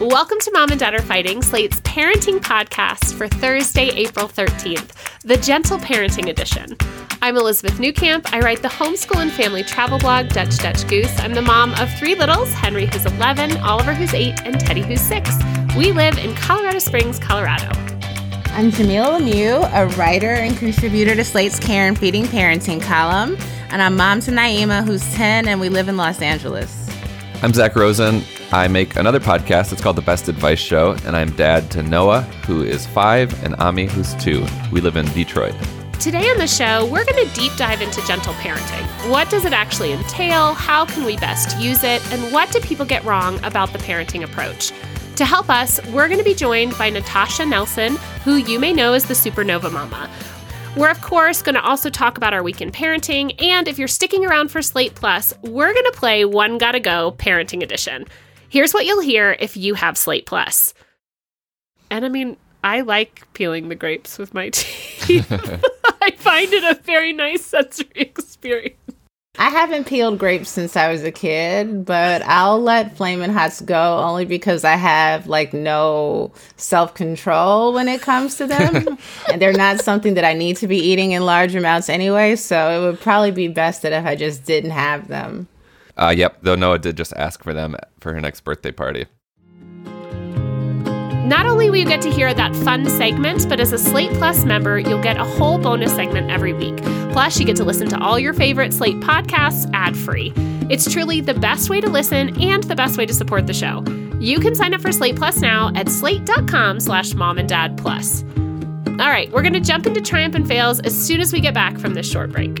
Welcome to Mom and Dad Are Fighting, Slate's parenting podcast for Thursday, April 13th, the Gentle Parenting Edition. I'm Elizabeth Newcamp. I write the homeschool and family travel blog, Dutch Dutch Goose. I'm the mom of three littles Henry, who's 11, Oliver, who's 8, and Teddy, who's 6. We live in Colorado Springs, Colorado. I'm Jamilah Lemieux, a writer and contributor to Slate's Care and Feeding Parenting column. And I'm mom to Naima, who's 10, and we live in Los Angeles. I'm Zak Rosen. I make another podcast. It's called The Best Advice Show, and I'm dad to Noah, who is five, and Ami, who's two. We live in Detroit. Today on the show, we're going to deep dive into gentle parenting. What does it actually entail? How can we best use it? And what do people get wrong about the parenting approach? To help us, we're going to be joined by Natasha Nelson, who you may know as the Supernova Momma. We're, of course, going to also talk about our weekend parenting. And if you're sticking around for Slate Plus, we're going to play One Gotta Go Parenting Edition. Here's what you'll hear if you have Slate Plus. And I mean, I like peeling the grapes with my teeth. I find it a very nice sensory experience. I haven't peeled grapes since I was a kid, but I'll let Flamin' Hots go only because I have like no self control when it comes to them. and they're not something that I need to be eating in large amounts anyway. So it would probably be best that if I just didn't have them. Uh, yep, though Noah did just ask for them for her next birthday party. Not only will you get to hear that fun segment, but as a Slate Plus member, you'll get a whole bonus segment every week. Plus, you get to listen to all your favorite Slate podcasts ad free. It's truly the best way to listen and the best way to support the show. You can sign up for Slate Plus now at slate.com slash mom and dad plus. All right, we're going to jump into triumph and fails as soon as we get back from this short break.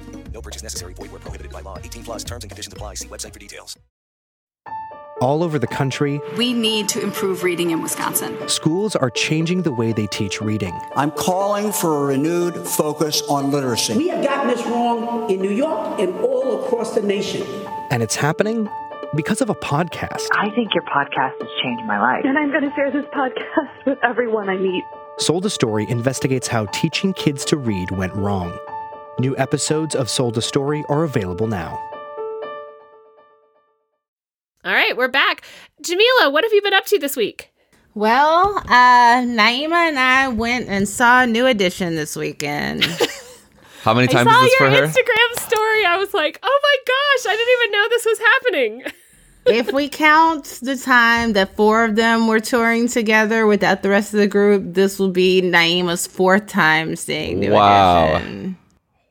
No purchase necessary. Void where prohibited by law. 18 plus terms and conditions apply. See website for details. All over the country, We need to improve reading in Wisconsin. schools are changing the way they teach reading. I'm calling for a renewed focus on literacy. We have gotten this wrong in New York and all across the nation. And it's happening because of a podcast. I think your podcast has changed my life. And I'm going to share this podcast with everyone I meet. Sold a Story investigates how teaching kids to read went wrong. New episodes of Sold a Story are available now. All right, we're back. Jamilah, what have you been up to this week? Well, uh, Naima and I went and saw New Edition this weekend. How many times is this for her? Instagram story. I was like, oh my gosh, I didn't even know this was happening. if we count the time that four of them were touring together without the rest of the group, this will be Naima's fourth time seeing New Wow. Edition.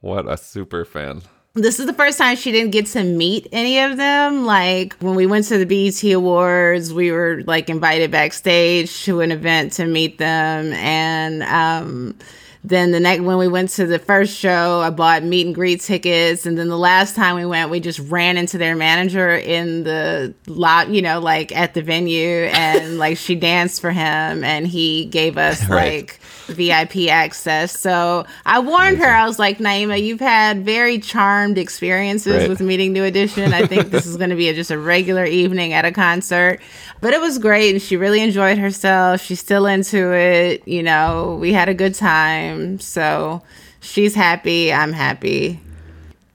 What a super fan. This is the first time she didn't get to meet any of them. Like when we went to the BET Awards, we were like invited backstage to an event to meet them. And um, then the next when we went to the first show, I bought meet and greet tickets. And then the last time we went, we just ran into their manager in the lot, you know, like at the venue, and like she danced for him, and he gave us Right. like VIP access. So I warned her. I was like, Naima, you've had very charmed experiences Right. with meeting New Edition. I think this is going to be a, just a regular evening at a concert. But it was great, and she really enjoyed herself. She's still into it. You know, we had a good time. So she's happy. I'm happy.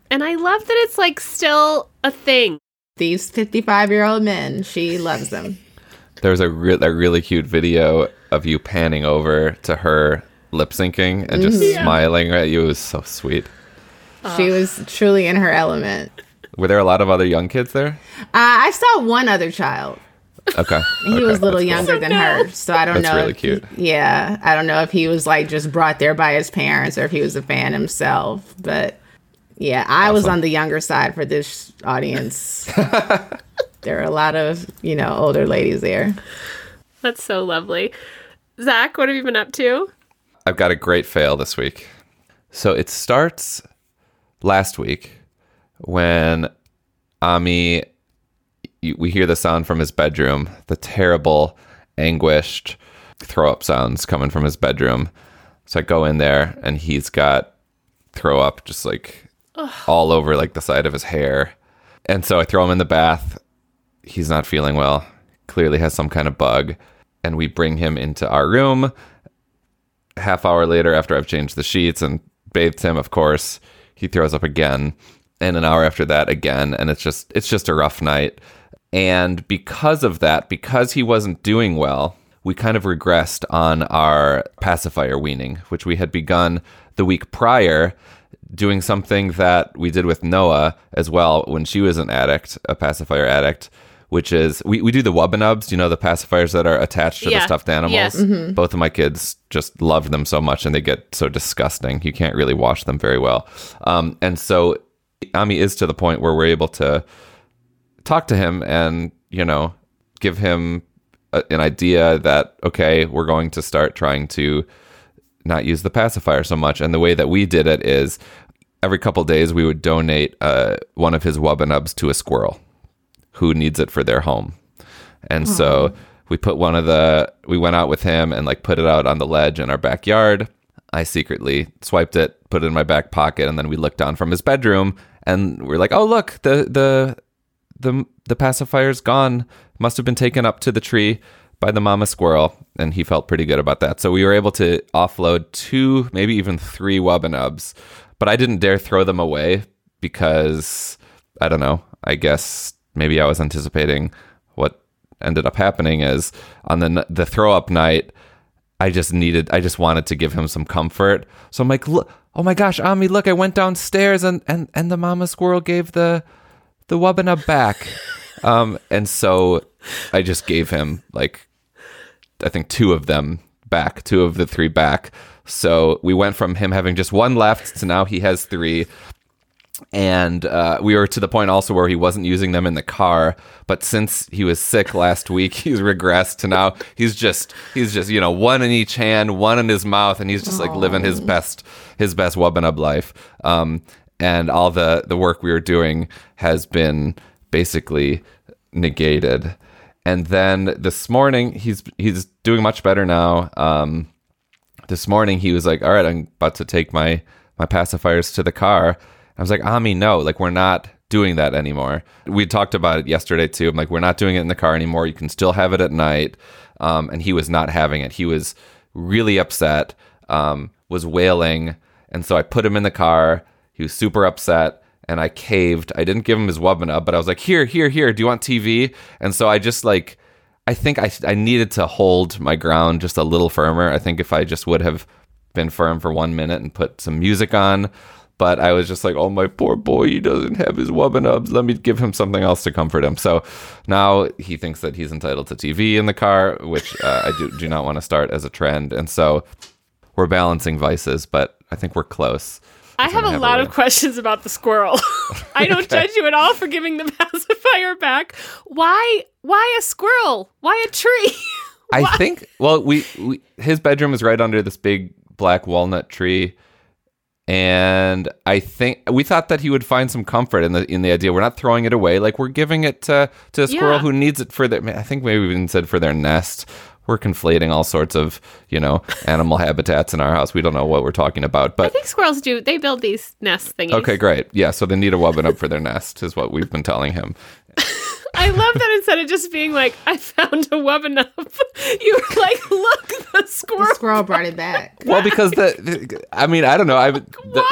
And I love that it's like still a thing. These 55 year old men, she loves them. There was a, re- a really cute video of you panning over to her lip syncing and just Mhm. Yeah. smiling at you. It was so sweet. She was truly in her element. Were there a lot of other young kids there? Uh, I saw one other child. Okay. He Okay, was a little that's cool. younger than her, so I don't That's know. really if cute. yeah, I don't know if he was like just brought there by his parents or if he was a fan himself. But yeah, I was on the younger side for this audience. there are a lot of you know older ladies there. That's so lovely. Zak, what have you been up to? I've got a great fail this week. So it starts last week when Ami, we hear the sound from his bedroom, the terrible, anguished throw up sounds coming from his bedroom. So I go in there and he's got throw up just like all over like the side of his hair. And so I throw him in the bath. He's not feeling well. Clearly has some kind of bug. And we bring him into our room half hour later after I've changed the sheets and bathed him, of course, he throws up again. And an hour after that again. And it's just it's just a rough night. And because of that, because he wasn't doing well, we kind of regressed on our pacifier weaning, which we had begun the week prior, doing something that we did with Noah as well when she was an addict, a pacifier addict, which is we, we do the Wubbanubs, you know, the pacifiers that are attached to Yeah. the stuffed animals. Yes. Mhm. Both of my kids just love them so much and they get so disgusting. You can't really wash them very well. Um, and so Ami is to the point where we're able to talk to him and, you know, give him a, an idea that, okay, we're going to start trying to not use the pacifier so much. And the way that we did it is every couple days we would donate uh, one of his Wubbanubs to a squirrel who needs it for their home. And so we put one of the, we went out with him and like put it out on the ledge in our backyard. I secretly swiped it, put it in my back pocket, and then we looked down from his bedroom and we're like, oh, look, the, the, the, the pacifier's gone. Must have been taken up to the tree by the mama squirrel. And he felt pretty good about that. So we were able to offload two, maybe even three Wubbanubs. But I didn't dare throw them away because I don't know. I guess maybe I was anticipating what ended up happening is on the the throw up night. I just needed, I just wanted to give him some comfort. So I'm like, look, oh my gosh, Ami, look, I went downstairs and and and the mama squirrel gave the the Wubbanub back. um, and so I just gave him like I think two of them back, two of the three back. So we went from him having just one left to now he has three. And uh, we were to the point also where he wasn't using them in the car. But since he was sick last week, he's regressed to now he's just he's just you know one in each hand, one in his mouth, and he's just like living his best his best Wubbanub life. Um, and all the the work we were doing has been basically negated. And then this morning, he's he's doing much better now. Um, this morning, he was like, "All right, I'm about to take my my pacifiers to the car." I was like, "Ami, no, like we're not doing that anymore." We talked about it yesterday too. I'm like, "We're not doing it in the car anymore. You can still have it at night." Um, and he was not having it. He was really upset, um, was wailing, and so I put him in the car. He was super upset and I caved. I didn't give him his Wubbanub, but I was like, "Here, here, here. Do you want TV?" And so I just like, I think I I needed to hold my ground just a little firmer. I think if I just would have been firm for one minute and put some music on, but I was just like, "Oh my poor boy, he doesn't have his Wubbanubs. Let me give him something else to comfort him." So now he thinks that he's entitled to TV in the car, which uh, I do do not want to start as a trend. And so we're balancing vices, but I think we're close. I have a have lot a of questions about the squirrel. I don't judge you at all for giving the pacifier back. Why? Why a squirrel? Why a tree? I think. Well, we, we his bedroom is right under this big black walnut tree, and I think we thought that he would find some comfort in the in the idea. We're not throwing it away; like we're giving it to to a squirrel Yeah. who needs it for their. I think maybe we even said for their nest. We're conflating all sorts of you know animal habitats in our house. We don't know what we're talking about, but I think squirrels do. They build these nest thingies. okay, great. Yeah, so they need a Wubbanub for their nest, is what we've been telling him. I love that instead of just being like, I found a Wubbanub, you were like, look, squirrel. Brought it back. Well, because the, the- I mean, I don't know. I the,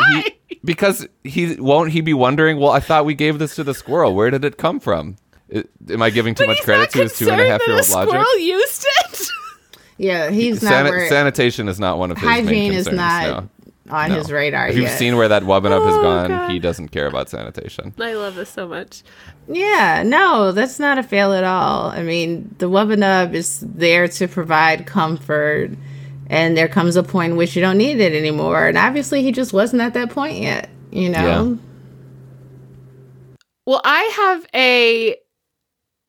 he, because he won't he be wondering? Well, I thought we gave this to the squirrel. Where did it come from? I- am I giving too much credit to his two and a half year old Concerned that logic? squirrel used it. Yeah, he's not Sani- worried. sanitation is not one of his main Hygiene is not no. on No. his radar If you've yet. seen where that Wubbanub has Oh, gone, God. he doesn't care about sanitation. I love this so much. Yeah, no, that's not a fail at all. I mean, the Wubbanub is there to provide comfort, and there comes a point in which you don't need it anymore. And obviously, he just wasn't at that point yet, you know? Well, I have a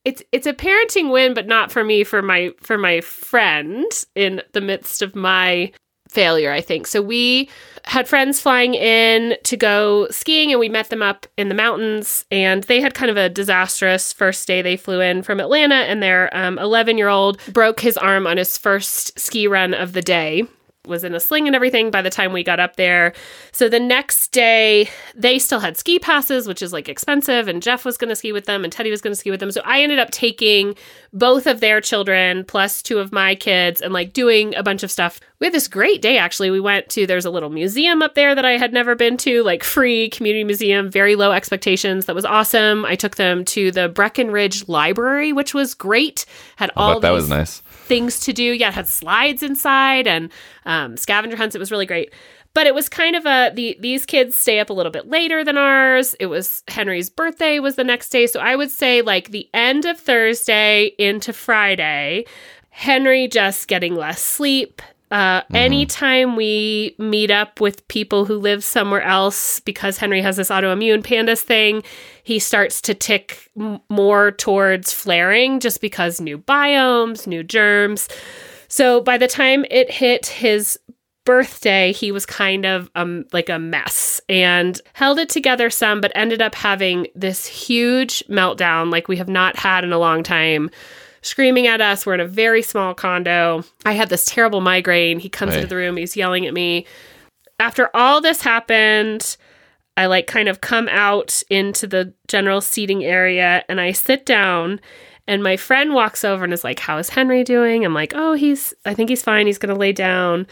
it's it's a parenting win, but not for me, for my for my friend in the midst of my failure, I think. So we had friends flying in to go skiing and we met them up in the mountains and they had kind of a disastrous first day they flew in from Atlanta and their um, 11 year old broke his arm on his first ski run of the day was in a sling and everything by the time we got up there. So the next day, they still had ski passes, which is like expensive, and Jeff was going to ski with them, and Teddy was going to ski with them. So I ended up taking both of their children plus two of my kids and like doing a bunch of stuff. We had this great day actually. We went to there's a little museum up there that I had never been to, like free community museum, very low expectations. That was awesome. I took them to the Breckenridge Library, which was great. Had all that was nice. things to do. Yeah, it had slides inside and um, scavenger hunts. It was really great. But it was kind of a the these kids stay up a little bit later than ours. It was Henry's birthday was the next day, so I would say like the end of Thursday into Friday. Henry just getting less sleep. Uh, Anytime we meet up with people who live somewhere else, because Henry has this autoimmune PANDAS thing, he starts to tick m- more towards flaring just because new biomes, new germs. So by the time it hit his birthday, he was kind of um like a mess and held it together some, but ended up having this huge meltdown like we have not had in a long time. Screaming at us. We're in a very small condo. I had this terrible migraine. He comes Hey. into the room, he's yelling at me. After all this happened, I like kind of come out into the general seating area and I sit down and my friend walks over and is like, How is Henry doing? I'm like, Oh, he's, I think he's fine. He's going to lay down.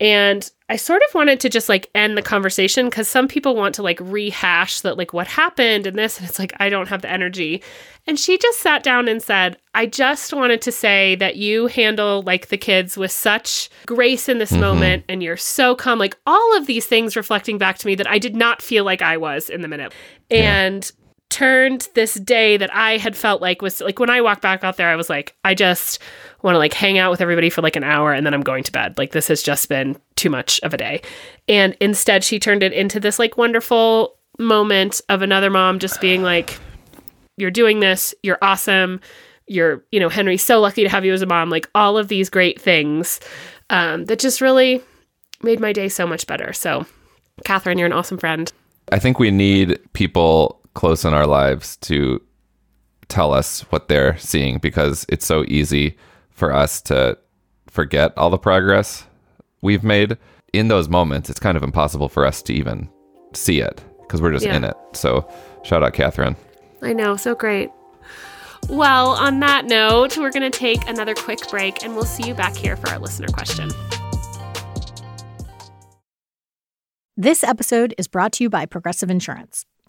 And I sort of wanted to just like end the conversation because some people want to like rehash that, like, what happened and this. And it's like, I don't have the energy. And she just sat down and said, I just wanted to say that you handle like the kids with such grace in this Mhm. moment and you're so calm. Like all of these things reflecting back to me that I did not feel like I was in the minute. And turned this day that I had felt like was like when I walked back out there, I was like, I just want to like hang out with everybody for like an hour and then I'm going to bed. Like this has just been too much of a day. And instead she turned it into this like wonderful moment of another mom just being like, You're doing this, you're awesome. You're, you know, Henry's so lucky to have you as a mom, like all of these great things um, that just really made my day so much better. So, Catherine, you're an awesome friend. I think we need people close in our lives to tell us what they're seeing because it's so easy for us to forget all the progress we've made. In those moments, it's kind of impossible for us to even see it because we're just Yeah. in it. So, shout out, Catherine. I know, so great. Well, on that note, we're going to take another quick break and we'll see you back here for our listener question. This episode is brought to you by Progressive Insurance.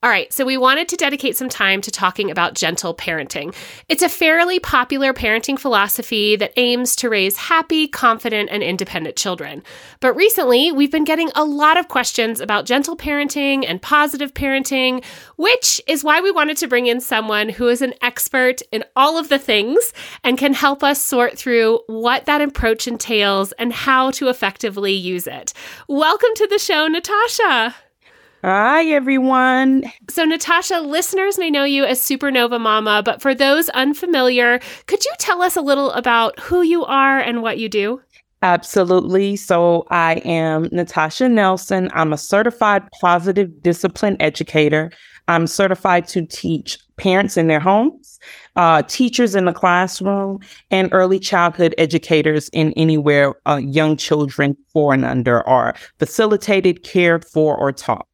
All right, so we wanted to dedicate some time to talking about gentle parenting. It's a fairly popular parenting philosophy that aims to raise happy, confident, and independent children. But recently, we've been getting a lot of questions about gentle parenting and positive parenting, which is why we wanted to bring in someone who is an expert in all of the things and can help us sort through what that approach entails and how to effectively use it. Welcome to the show, Natasha. Hi, everyone. So, Natasha, listeners may know you as Supernova Momma, but for those unfamiliar, could you tell us a little about who you are and what you do? Absolutely. So, I am Natasha Nelson. I'm a certified positive discipline educator. I'm certified to teach parents in their homes, uh, teachers in the classroom, and early childhood educators in anywhere uh, young children four and under are facilitated, cared for, or taught.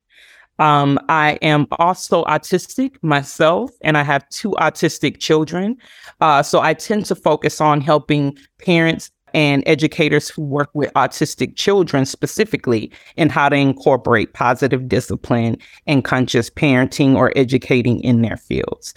Um, I am also autistic myself, and I have two autistic children. Uh, so I tend to focus on helping parents and educators who work with autistic children specifically in how to incorporate positive discipline and conscious parenting or educating in their fields.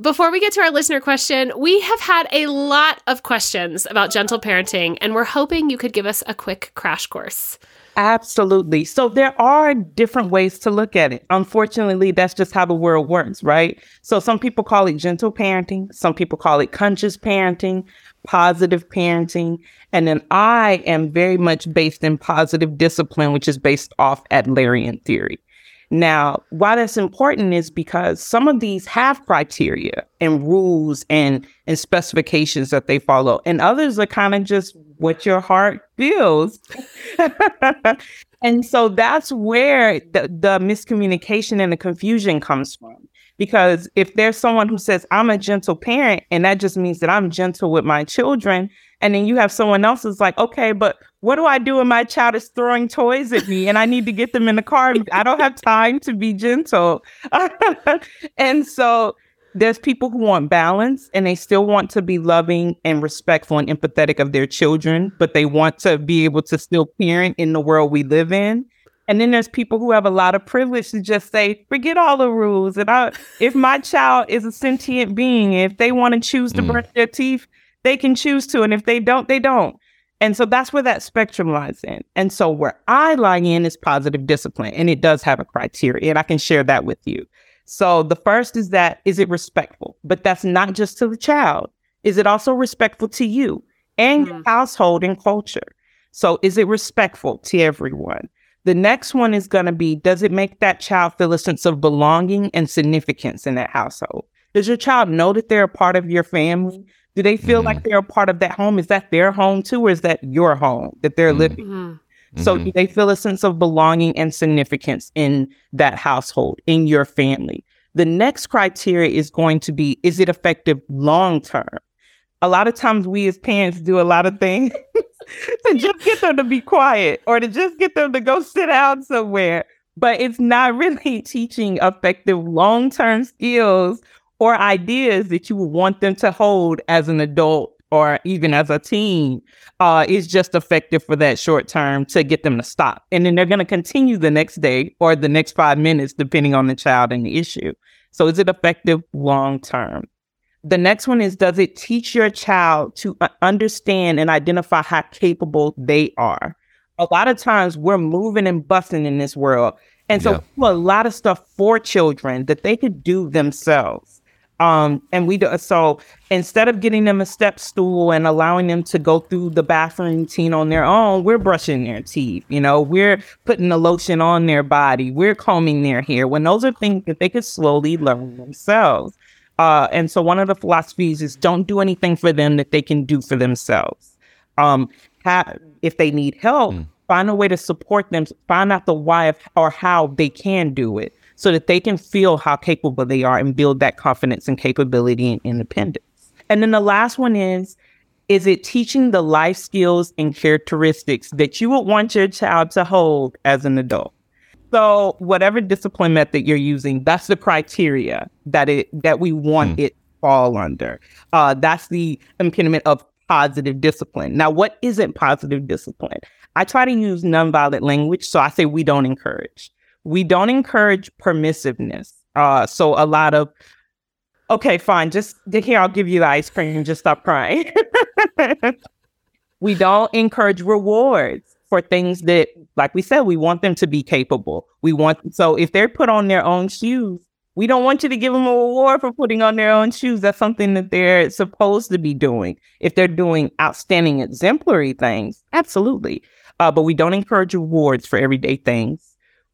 Before we get to our listener question, we have had a lot of questions about gentle parenting, and we're hoping you could give us a quick crash course. Absolutely. So there are different ways to look at it. Unfortunately, that's just how the world works, right? So some people call it gentle parenting, some people call it conscious parenting, positive parenting, and then I am very much based in positive discipline, which is based off Adlerian theory. Now, why that's important is because some of these have criteria and rules and, and specifications that they follow, and others are kind of just what your heart feels. and so that's where the, the miscommunication and the confusion comes from. Because if there's someone who says, I'm a gentle parent, and that just means that I'm gentle with my children, and then you have someone else who's like, okay, but what do I do when my child is throwing toys at me and I need to get them in the car? I don't have time to be gentle. and so there's people who want balance and they still want to be loving and respectful and empathetic of their children, but they want to be able to still parent in the world we live in. And then there's people who have a lot of privilege to just say, forget all the rules. And I, if my child is a sentient being, if they want to choose to mm. brush their teeth, they can choose to. And if they don't, they don't. And so that's where that spectrum lies in. And so where I lie in is positive discipline, and it does have a criteria, and I can share that with you. So the first is that is it respectful? But that's not just to the child. Is it also respectful to you and mm. your household and culture? So is it respectful to everyone? The next one is going to be does it make that child feel a sense of belonging and significance in that household? Does your child know that they're a part of your family? Do they feel mm like they're a part of that home? Is that their home too, or is that your home that they're mm living? Mm-hmm. So they feel a sense of belonging and significance in that household, in your family. The next criteria is going to be is it effective long term? A lot of times we as parents do a lot of things to just get them to be quiet or to just get them to go sit down somewhere. But it's not really teaching effective long term skills or ideas that you would want them to hold as an adult or even as a team uh, is just effective for that short term to get them to stop. And then they're going to continue the next day or the next five minutes, depending on the child and the issue. So, is it effective long term? The next one is Does it teach your child to uh, understand and identify how capable they are? A lot of times we're moving and busting in this world. And so, yeah. a lot of stuff for children that they could do themselves. Um, and we do so instead of getting them a step stool and allowing them to go through the bathroom routine on their own, we're brushing their teeth. You know, we're putting the lotion on their body, we're combing their hair. When those are things that they could slowly learn themselves. Uh, and so one of the philosophies is don't do anything for them that they can do for themselves. Um, ha- if they need help, mm. find a way to support them. Find out the why of or how they can do it so that they can feel how capable they are and build that confidence and capability and independence. And then the last one is is it teaching the life skills and characteristics that you would want your child to hold as an adult? So whatever discipline method you're using, that's the criteria that it that we want hmm. it fall under. Uh, that's the impediment of positive discipline. Now, what isn't positive discipline? I try to use nonviolent language, so I say we don't encourage we don't encourage permissiveness. Uh, so a lot of, okay, fine, just here, I'll give you the ice cream, and just stop crying. we don't encourage rewards for things that, like we said, we want them to be capable. We want, so if they're put on their own shoes, we don't want you to give them a reward for putting on their own shoes. That's something that they're supposed to be doing. If they're doing outstanding, exemplary things, absolutely. Uh, but we don't encourage rewards for everyday things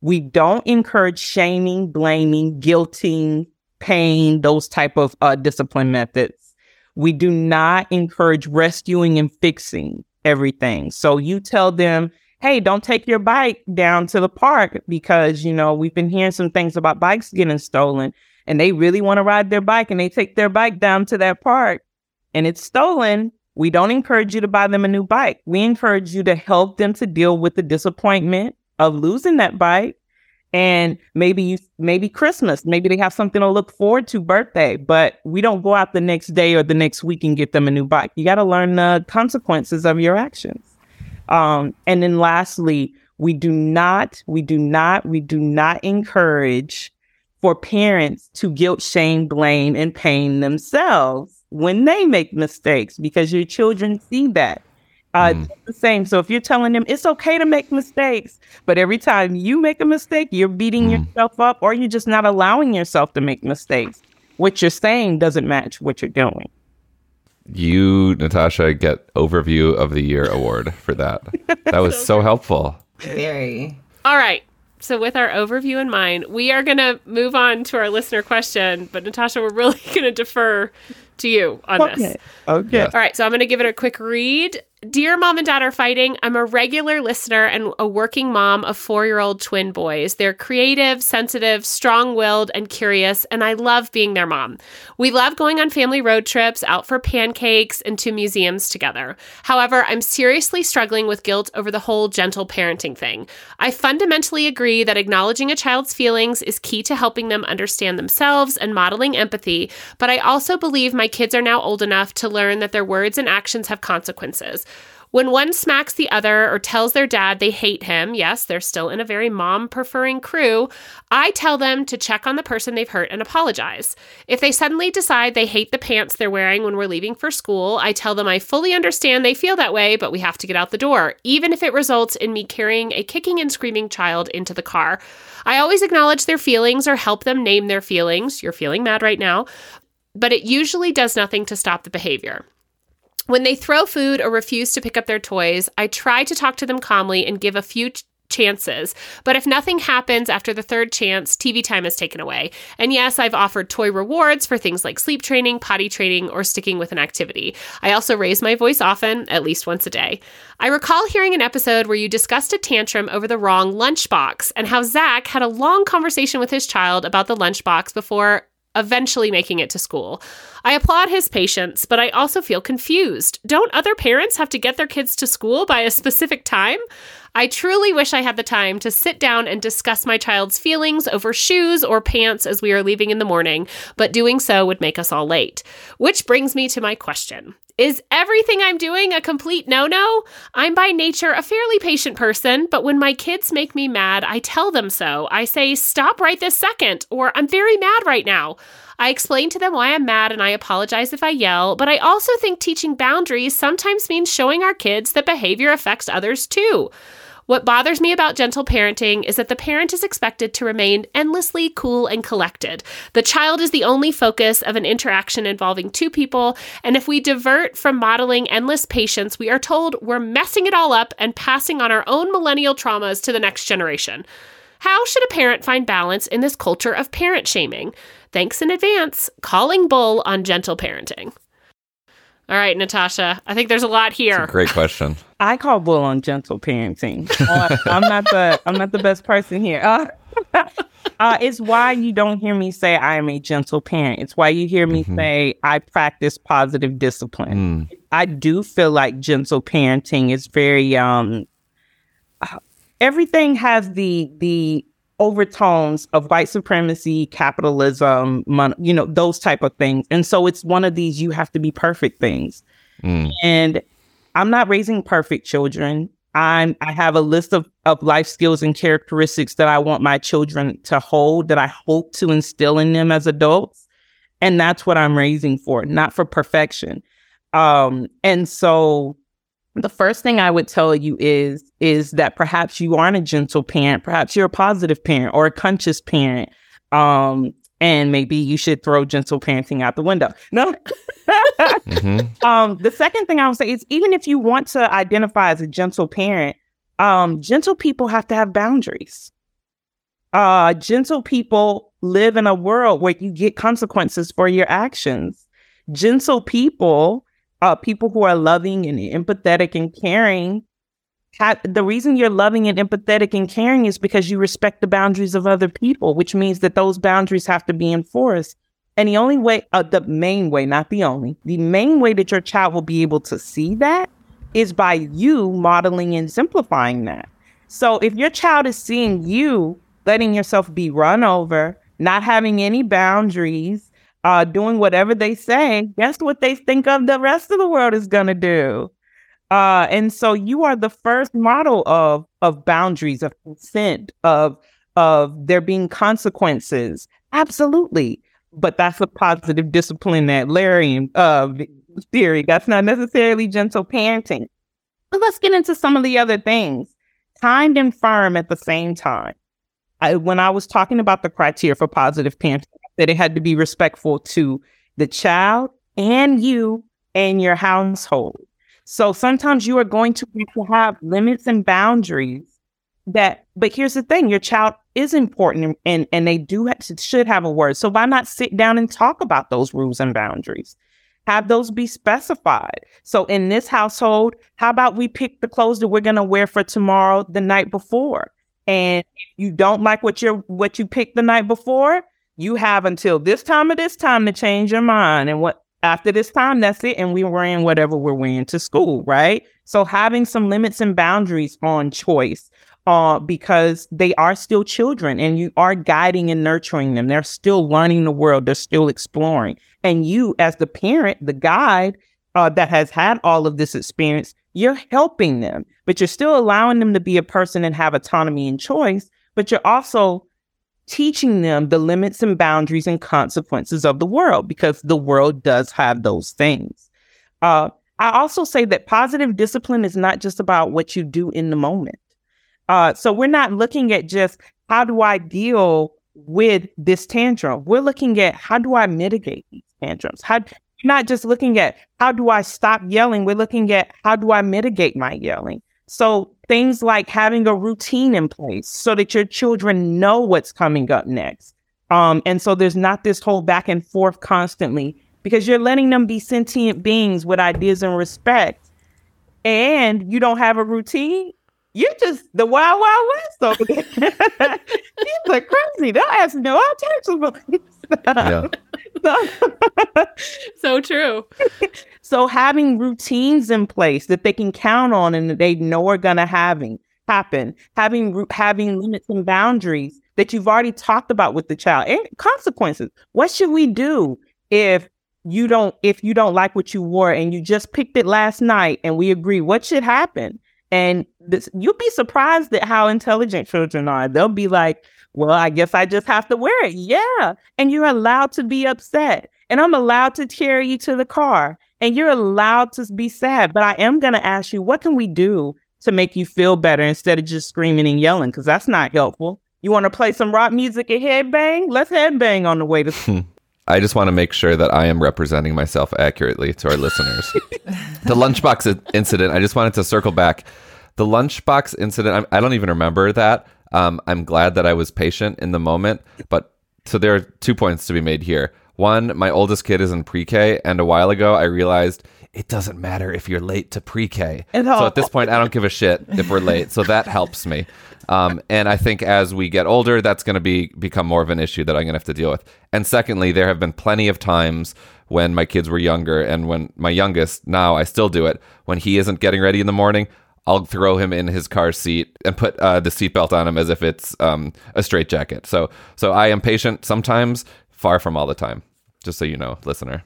We don't encourage shaming, blaming, guilting, pain, those type of uh, discipline methods. We do not encourage rescuing and fixing everything. So you tell them, hey, don't take your bike down to the park because, you know, we've been hearing some things about bikes getting stolen and they really want to ride their bike and they take their bike down to that park and it's stolen. We don't encourage you to buy them a new bike. We encourage you to help them to deal with the disappointment of losing that bike and maybe you maybe christmas maybe they have something to look forward to birthday but we don't go out the next day or the next week and get them a new bike. You got to learn the consequences of your actions. Um, and then lastly we do not we do not we do not encourage for parents to guilt shame blame and pain themselves when they make mistakes because your children see that uh, mm. the same. So if you're telling them it's okay to make mistakes, but every time you make a mistake, you're beating mm. yourself up or you're just not allowing yourself to make mistakes, what you're saying doesn't match what you're doing. You, Natasha, get Overview of the Year award for that. That was so, so helpful. Very. All right. So, with our overview in mind, we are going to move on to our listener question. But, Natasha, we're really going to defer to you on okay. this. Okay. All right. So, I'm going to give it a quick read. Dear Mom and Dad Are Fighting, I'm a regular listener and a working mom of four year old twin boys. They're creative, sensitive, strong willed, and curious, and I love being their mom. We love going on family road trips, out for pancakes, and to museums together. However, I'm seriously struggling with guilt over the whole gentle parenting thing. I fundamentally agree that acknowledging a child's feelings is key to helping them understand themselves and modeling empathy, but I also believe my kids are now old enough to learn that their words and actions have consequences. When one smacks the other or tells their dad they hate him, yes, they're still in a very mom preferring crew, I tell them to check on the person they've hurt and apologize. If they suddenly decide they hate the pants they're wearing when we're leaving for school, I tell them I fully understand they feel that way, but we have to get out the door, even if it results in me carrying a kicking and screaming child into the car. I always acknowledge their feelings or help them name their feelings. You're feeling mad right now. But it usually does nothing to stop the behavior. When they throw food or refuse to pick up their toys, I try to talk to them calmly and give a few t- chances. But if nothing happens after the third chance, TV time is taken away. And yes, I've offered toy rewards for things like sleep training, potty training, or sticking with an activity. I also raise my voice often, at least once a day. I recall hearing an episode where you discussed a tantrum over the wrong lunchbox and how Zak had a long conversation with his child about the lunchbox before eventually making it to school. I applaud his patience, but I also feel confused. Don't other parents have to get their kids to school by a specific time? I truly wish I had the time to sit down and discuss my child's feelings over shoes or pants as we are leaving in the morning, but doing so would make us all late. Which brings me to my question. Is everything I'm doing a complete no no? I'm by nature a fairly patient person, but when my kids make me mad, I tell them so. I say, stop right this second, or I'm very mad right now. I explain to them why I'm mad and I apologize if I yell, but I also think teaching boundaries sometimes means showing our kids that behavior affects others too. What bothers me about gentle parenting is that the parent is expected to remain endlessly cool and collected. The child is the only focus of an interaction involving two people, and if we divert from modeling endless patience, we are told we're messing it all up and passing on our own millennial traumas to the next generation. How should a parent find balance in this culture of parent shaming? Thanks in advance. Calling bull on gentle parenting. All right, Natasha. I think there's a lot here. A great question. I call bull on gentle parenting. Uh, I'm not the I'm not the best person here. Uh, uh, it's why you don't hear me say I am a gentle parent. It's why you hear me mm-hmm. say I practice positive discipline. Mm. I do feel like gentle parenting is very um uh, everything has the the overtones of white supremacy, capitalism, mon- you know, those type of things. And so it's one of these you have to be perfect things. Mm. And I'm not raising perfect children. I'm I have a list of, of life skills and characteristics that I want my children to hold that I hope to instill in them as adults. And that's what I'm raising for, not for perfection. Um, and so the first thing I would tell you is is that perhaps you aren't a gentle parent, perhaps you're a positive parent or a conscious parent. Um, and maybe you should throw gentle parenting out the window. No. mm-hmm. um, the second thing I would say is even if you want to identify as a gentle parent, um, gentle people have to have boundaries. Uh, gentle people live in a world where you get consequences for your actions. Gentle people, uh, people who are loving and empathetic and caring, ha- the reason you're loving and empathetic and caring is because you respect the boundaries of other people, which means that those boundaries have to be enforced. And the only way, uh, the main way, not the only, the main way that your child will be able to see that is by you modeling and simplifying that. So if your child is seeing you letting yourself be run over, not having any boundaries, uh, doing whatever they say, guess what they think of the rest of the world is going to do? Uh, and so you are the first model of of boundaries, of consent, of of there being consequences. Absolutely. But that's a positive disciplinarian uh, theory. That's not necessarily gentle parenting. But let's get into some of the other things. Kind and firm at the same time. I, when I was talking about the criteria for positive parenting, that it had to be respectful to the child and you and your household. So sometimes you are going to have to have limits and boundaries that, but here's the thing, your child is important and, and they do have should have a word. So why not sit down and talk about those rules and boundaries? Have those be specified. So in this household, how about we pick the clothes that we're going to wear for tomorrow the night before? And if you don't like what you're what you picked the night before, you have until this time or this time to change your mind. And what after this time, that's it. And we're wearing whatever we're wearing to school, right? So having some limits and boundaries on choice, uh, because they are still children and you are guiding and nurturing them. They're still learning the world, they're still exploring. And you, as the parent, the guide uh, that has had all of this experience, you're helping them, but you're still allowing them to be a person and have autonomy and choice, but you're also teaching them the limits and boundaries and consequences of the world because the world does have those things. Uh, I also say that positive discipline is not just about what you do in the moment. Uh, so we're not looking at just how do I deal with this tantrum. We're looking at how do I mitigate these tantrums? How not just looking at how do I stop yelling, we're looking at how do I mitigate my yelling. So things like having a routine in place so that your children know what's coming up next. Um, and so there's not this whole back and forth constantly because you're letting them be sentient beings with ideas and respect. And you don't have a routine. You're just the wild, wild west over there. These are crazy. They'll ask me all types of Yeah. so true. so having routines in place that they can count on and that they know are going to having happen, having having limits and boundaries that you've already talked about with the child and consequences. What should we do if you don't if you don't like what you wore and you just picked it last night and we agree what should happen? And this, you'll be surprised at how intelligent children are. They'll be like, well, I guess I just have to wear it. Yeah. And you're allowed to be upset. And I'm allowed to carry you to the car. And you're allowed to be sad. But I am going to ask you, what can we do to make you feel better instead of just screaming and yelling? Because that's not helpful. You want to play some rock music and headbang? Let's headbang on the way to I just want to make sure that I am representing myself accurately to our listeners. the lunchbox incident, I just wanted to circle back. The lunchbox incident, I, I don't even remember that. Um, I'm glad that I was patient in the moment. But so there are two points to be made here. One, my oldest kid is in pre K, and a while ago I realized it doesn't matter if you're late to pre K. So at this point, I don't give a shit if we're late. So that helps me. Um, and I think as we get older, that's going to be become more of an issue that I'm going to have to deal with. And secondly, there have been plenty of times when my kids were younger, and when my youngest now I still do it when he isn't getting ready in the morning. I'll throw him in his car seat and put uh, the seatbelt on him as if it's um, a straight jacket. So, so I am patient sometimes, far from all the time. Just so you know, listener.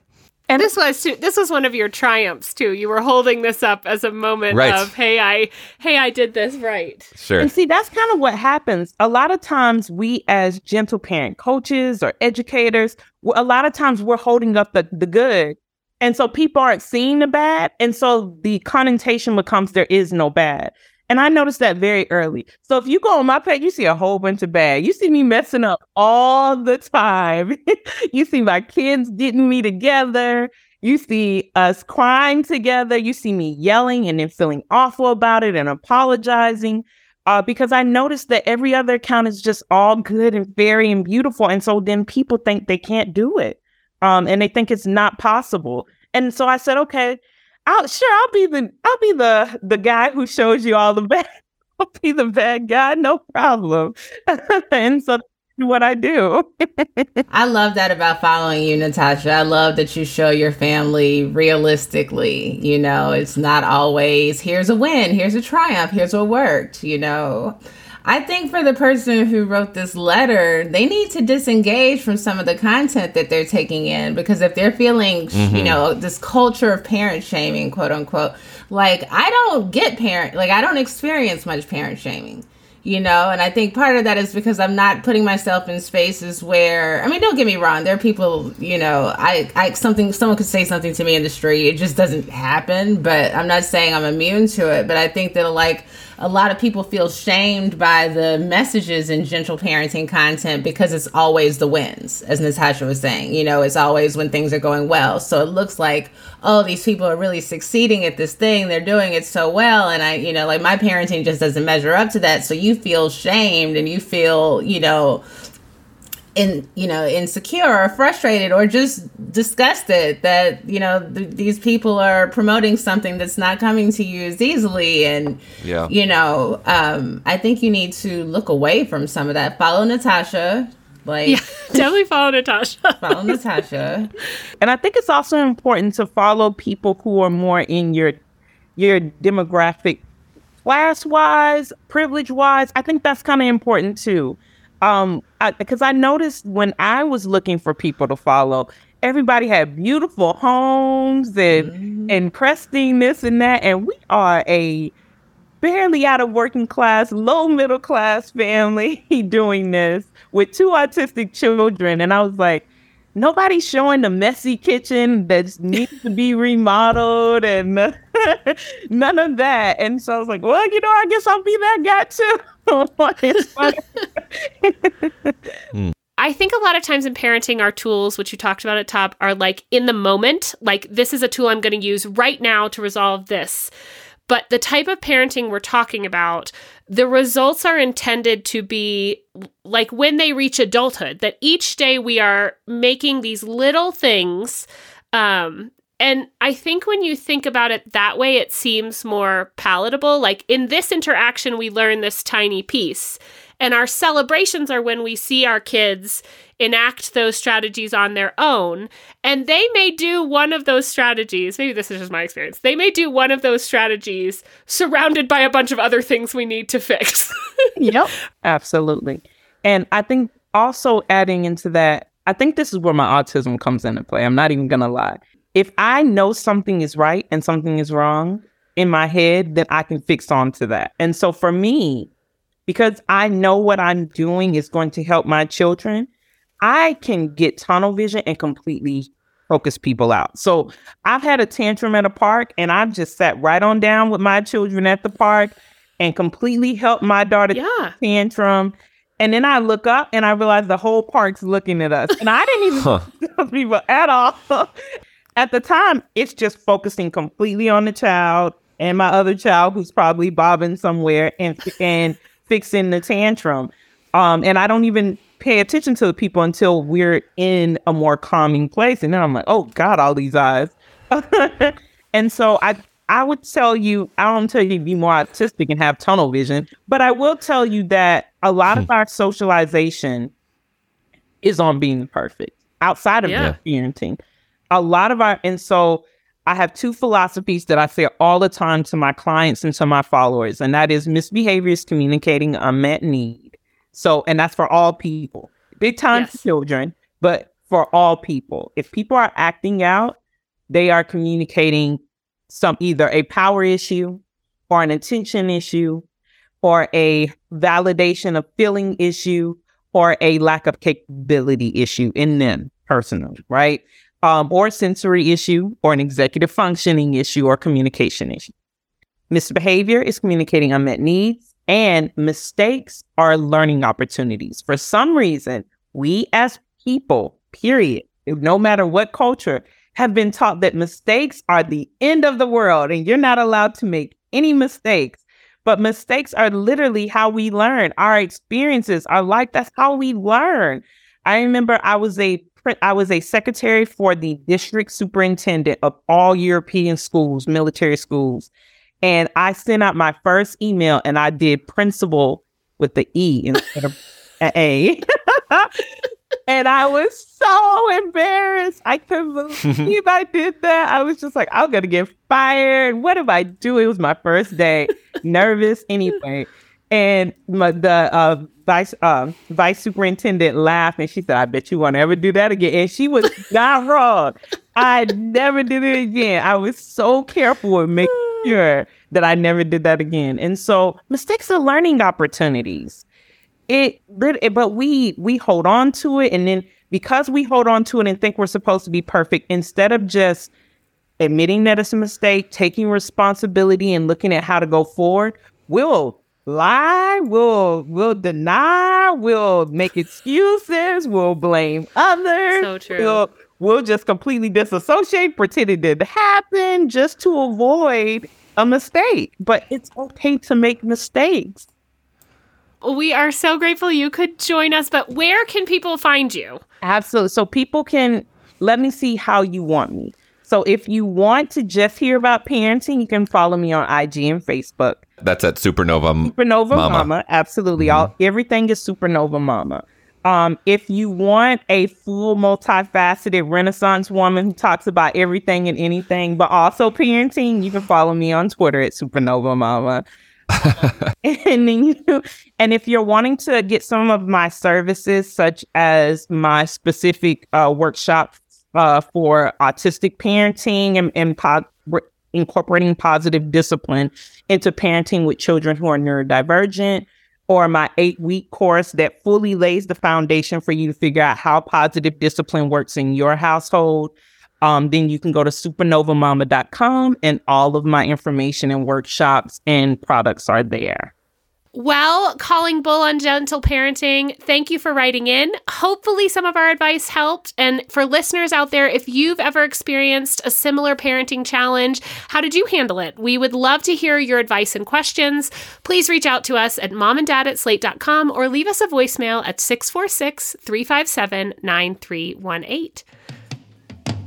And this was too, this was one of your triumphs too. You were holding this up as a moment Right. of, "Hey, I, hey, I did this right." Sure. And see, that's kind of what happens. A lot of times, we as gentle parent coaches or educators, a lot of times we're holding up the, the good. And so people aren't seeing the bad. And so the connotation becomes there is no bad. And I noticed that very early. So if you go on my page, you see a whole bunch of bad. You see me messing up all the time. you see my kids getting me together. You see us crying together. You see me yelling and then feeling awful about it and apologizing. uh, because I noticed that every other account is just all good and fairy and beautiful. And so then people think they can't do it. Um, and they think it's not possible. And so I said, okay, I'll sure I'll be the I'll be the the guy who shows you all the bad. I'll be the bad guy, no problem. and so what I do. I love that about following you, Natasha. I love that you show your family realistically. You know, it's not always here's a win, here's a triumph, here's what worked, you know. I think for the person who wrote this letter, they need to disengage from some of the content that they're taking in because if they're feeling, mm-hmm. you know, this culture of parent shaming, quote unquote, like I don't get parent, like I don't experience much parent shaming you know and i think part of that is because i'm not putting myself in spaces where i mean don't get me wrong there are people you know i i something someone could say something to me in the street it just doesn't happen but i'm not saying i'm immune to it but i think that like a lot of people feel shamed by the messages in gentle parenting content because it's always the wins, as Natasha was saying. You know, it's always when things are going well. So it looks like, oh, these people are really succeeding at this thing. They're doing it so well. And I, you know, like my parenting just doesn't measure up to that. So you feel shamed and you feel, you know, in you know insecure or frustrated or just disgusted that you know th- these people are promoting something that's not coming to you as easily. And yeah. you know um i think you need to look away from some of that. Follow natasha. Like yeah, definitely follow natasha. Follow natasha. And i think it's also important to follow people who are more in your your demographic class wise privilege wise i think that's kind of important too um because I, I, noticed when i was looking for people to follow everybody had beautiful homes and mm-hmm. and pristine this and that and we are a barely out of working class low middle class family doing this with two autistic children. And i was like nobody's showing the messy kitchen that needs to be remodeled and none of that. And so i was like well you know i guess i'll be that guy too Hmm. I think a lot of times in parenting, our tools, which you talked about at top, are like in the moment. Like, this is a tool I'm going to use right now to resolve this. But the type of parenting we're talking about, the results are intended to be like when they reach adulthood, that each day we are making these little things um, and I think when you think about it that way, it seems more palatable. Like in this interaction, we learn this tiny piece. And our celebrations are when we see our kids enact those strategies on their own. And they may do one of those strategies. Maybe this is just my experience. They may do one of those strategies surrounded by a bunch of other things we need to fix. yep, absolutely. And I think also adding into that, I think this is where my autism comes into play. I'm not even going to lie if I know something is right and something is wrong in my head, then I can fix onto that. And so for me, because I know what I'm doing is going to help my children, I can get tunnel vision and completely focus people out. So I've had a tantrum at a park and I've just sat right on down with my children at the park and completely helped my daughter yeah. tantrum. And then I look up and I realize the whole park's looking at us. And I didn't even huh. people at all. At the time, it's just focusing completely on the child and my other child who's probably bobbing somewhere and and fixing the tantrum. Um, and I don't even pay attention to the people until we're in a more calming place. And then I'm like, oh God, all these eyes. and so I I would tell you, I don't tell you to be more autistic and have tunnel vision, but I will tell you that a lot of hmm. our socialization is on being perfect outside of yeah. parenting a lot of our, and so I have two philosophies that I say all the time to my clients and to my followers, and that is misbehavior is communicating unmet need. So, and that's for all people, big time yes. children, but for all people. If people are acting out, they are communicating some either a power issue or an attention issue or a validation of feeling issue or a lack of capability issue in them personally, right? Um, or sensory issue, or an executive functioning issue, or communication issue. Misbehavior is communicating unmet needs, and mistakes are learning opportunities. For some reason, we as people, period, no matter what culture, have been taught that mistakes are the end of the world and you're not allowed to make any mistakes. But mistakes are literally how we learn. Our experiences are like that's how we learn. I remember I was a I was a secretary for the district superintendent of all European schools, military schools. And I sent out my first email and I did principal with the E instead of A. and I was so embarrassed. I couldn't believe I did that. I was just like, I'm gonna get fired. What if I do? It was my first day, nervous anyway. And my, the uh, vice uh, vice superintendent laughed and she said, "I bet you won't ever do that again." And she was not wrong. I never did it again. I was so careful with making sure that I never did that again. And so mistakes are learning opportunities. It, but we we hold on to it, and then because we hold on to it and think we're supposed to be perfect, instead of just admitting that it's a mistake, taking responsibility, and looking at how to go forward, we'll lie, we'll we'll deny, we'll make excuses, we'll blame others. So true. We'll, we'll just completely disassociate, pretend it didn't happen, just to avoid a mistake. But it's okay to make mistakes. We are so grateful you could join us, but where can people find you? Absolutely. So people can let me see how you want me. So if you want to just hear about parenting, you can follow me on IG and Facebook. That's at Supernova Supernova Momma. Mama. Absolutely. Mhm. All everything is Supernova Momma. Um, if you want a full multifaceted Renaissance woman who talks about everything and anything, but also parenting, you can follow me on Twitter at Supernova Momma. and then you and if you're wanting to get some of my services such as my specific uh, workshop uh, for autistic parenting and, and po- incorporating positive discipline into parenting with children who are neurodivergent or my eight week course that fully lays the foundation for you to figure out how positive discipline works in your household um, then you can go to supernovamama.com and all of my information and workshops and products are there. Well, calling bull on gentle parenting, thank you for writing in. Hopefully, some of our advice helped. And for listeners out there, if you've ever experienced a similar parenting challenge, how did you handle it? We would love to hear your advice and questions. Please reach out to us at momanddad at slate.com or leave us a voicemail at 646 357 9318.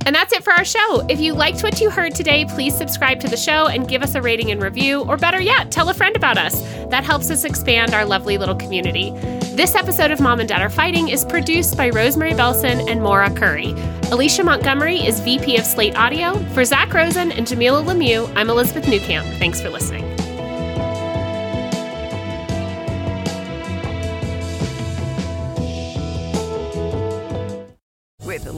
And that's it for our show. If you liked what you heard today, please subscribe to the show and give us a rating and review, or better yet, tell a friend about us. That helps us expand our lovely little community. This episode of Mom and Dad Are Fighting is produced by Rosemary Belson and Maura Currie. Alicia Montgomery is VP of Slate Audio. For Zak Rosen and Jamilah Lemieux, I'm Elizabeth Newcamp. Thanks for listening.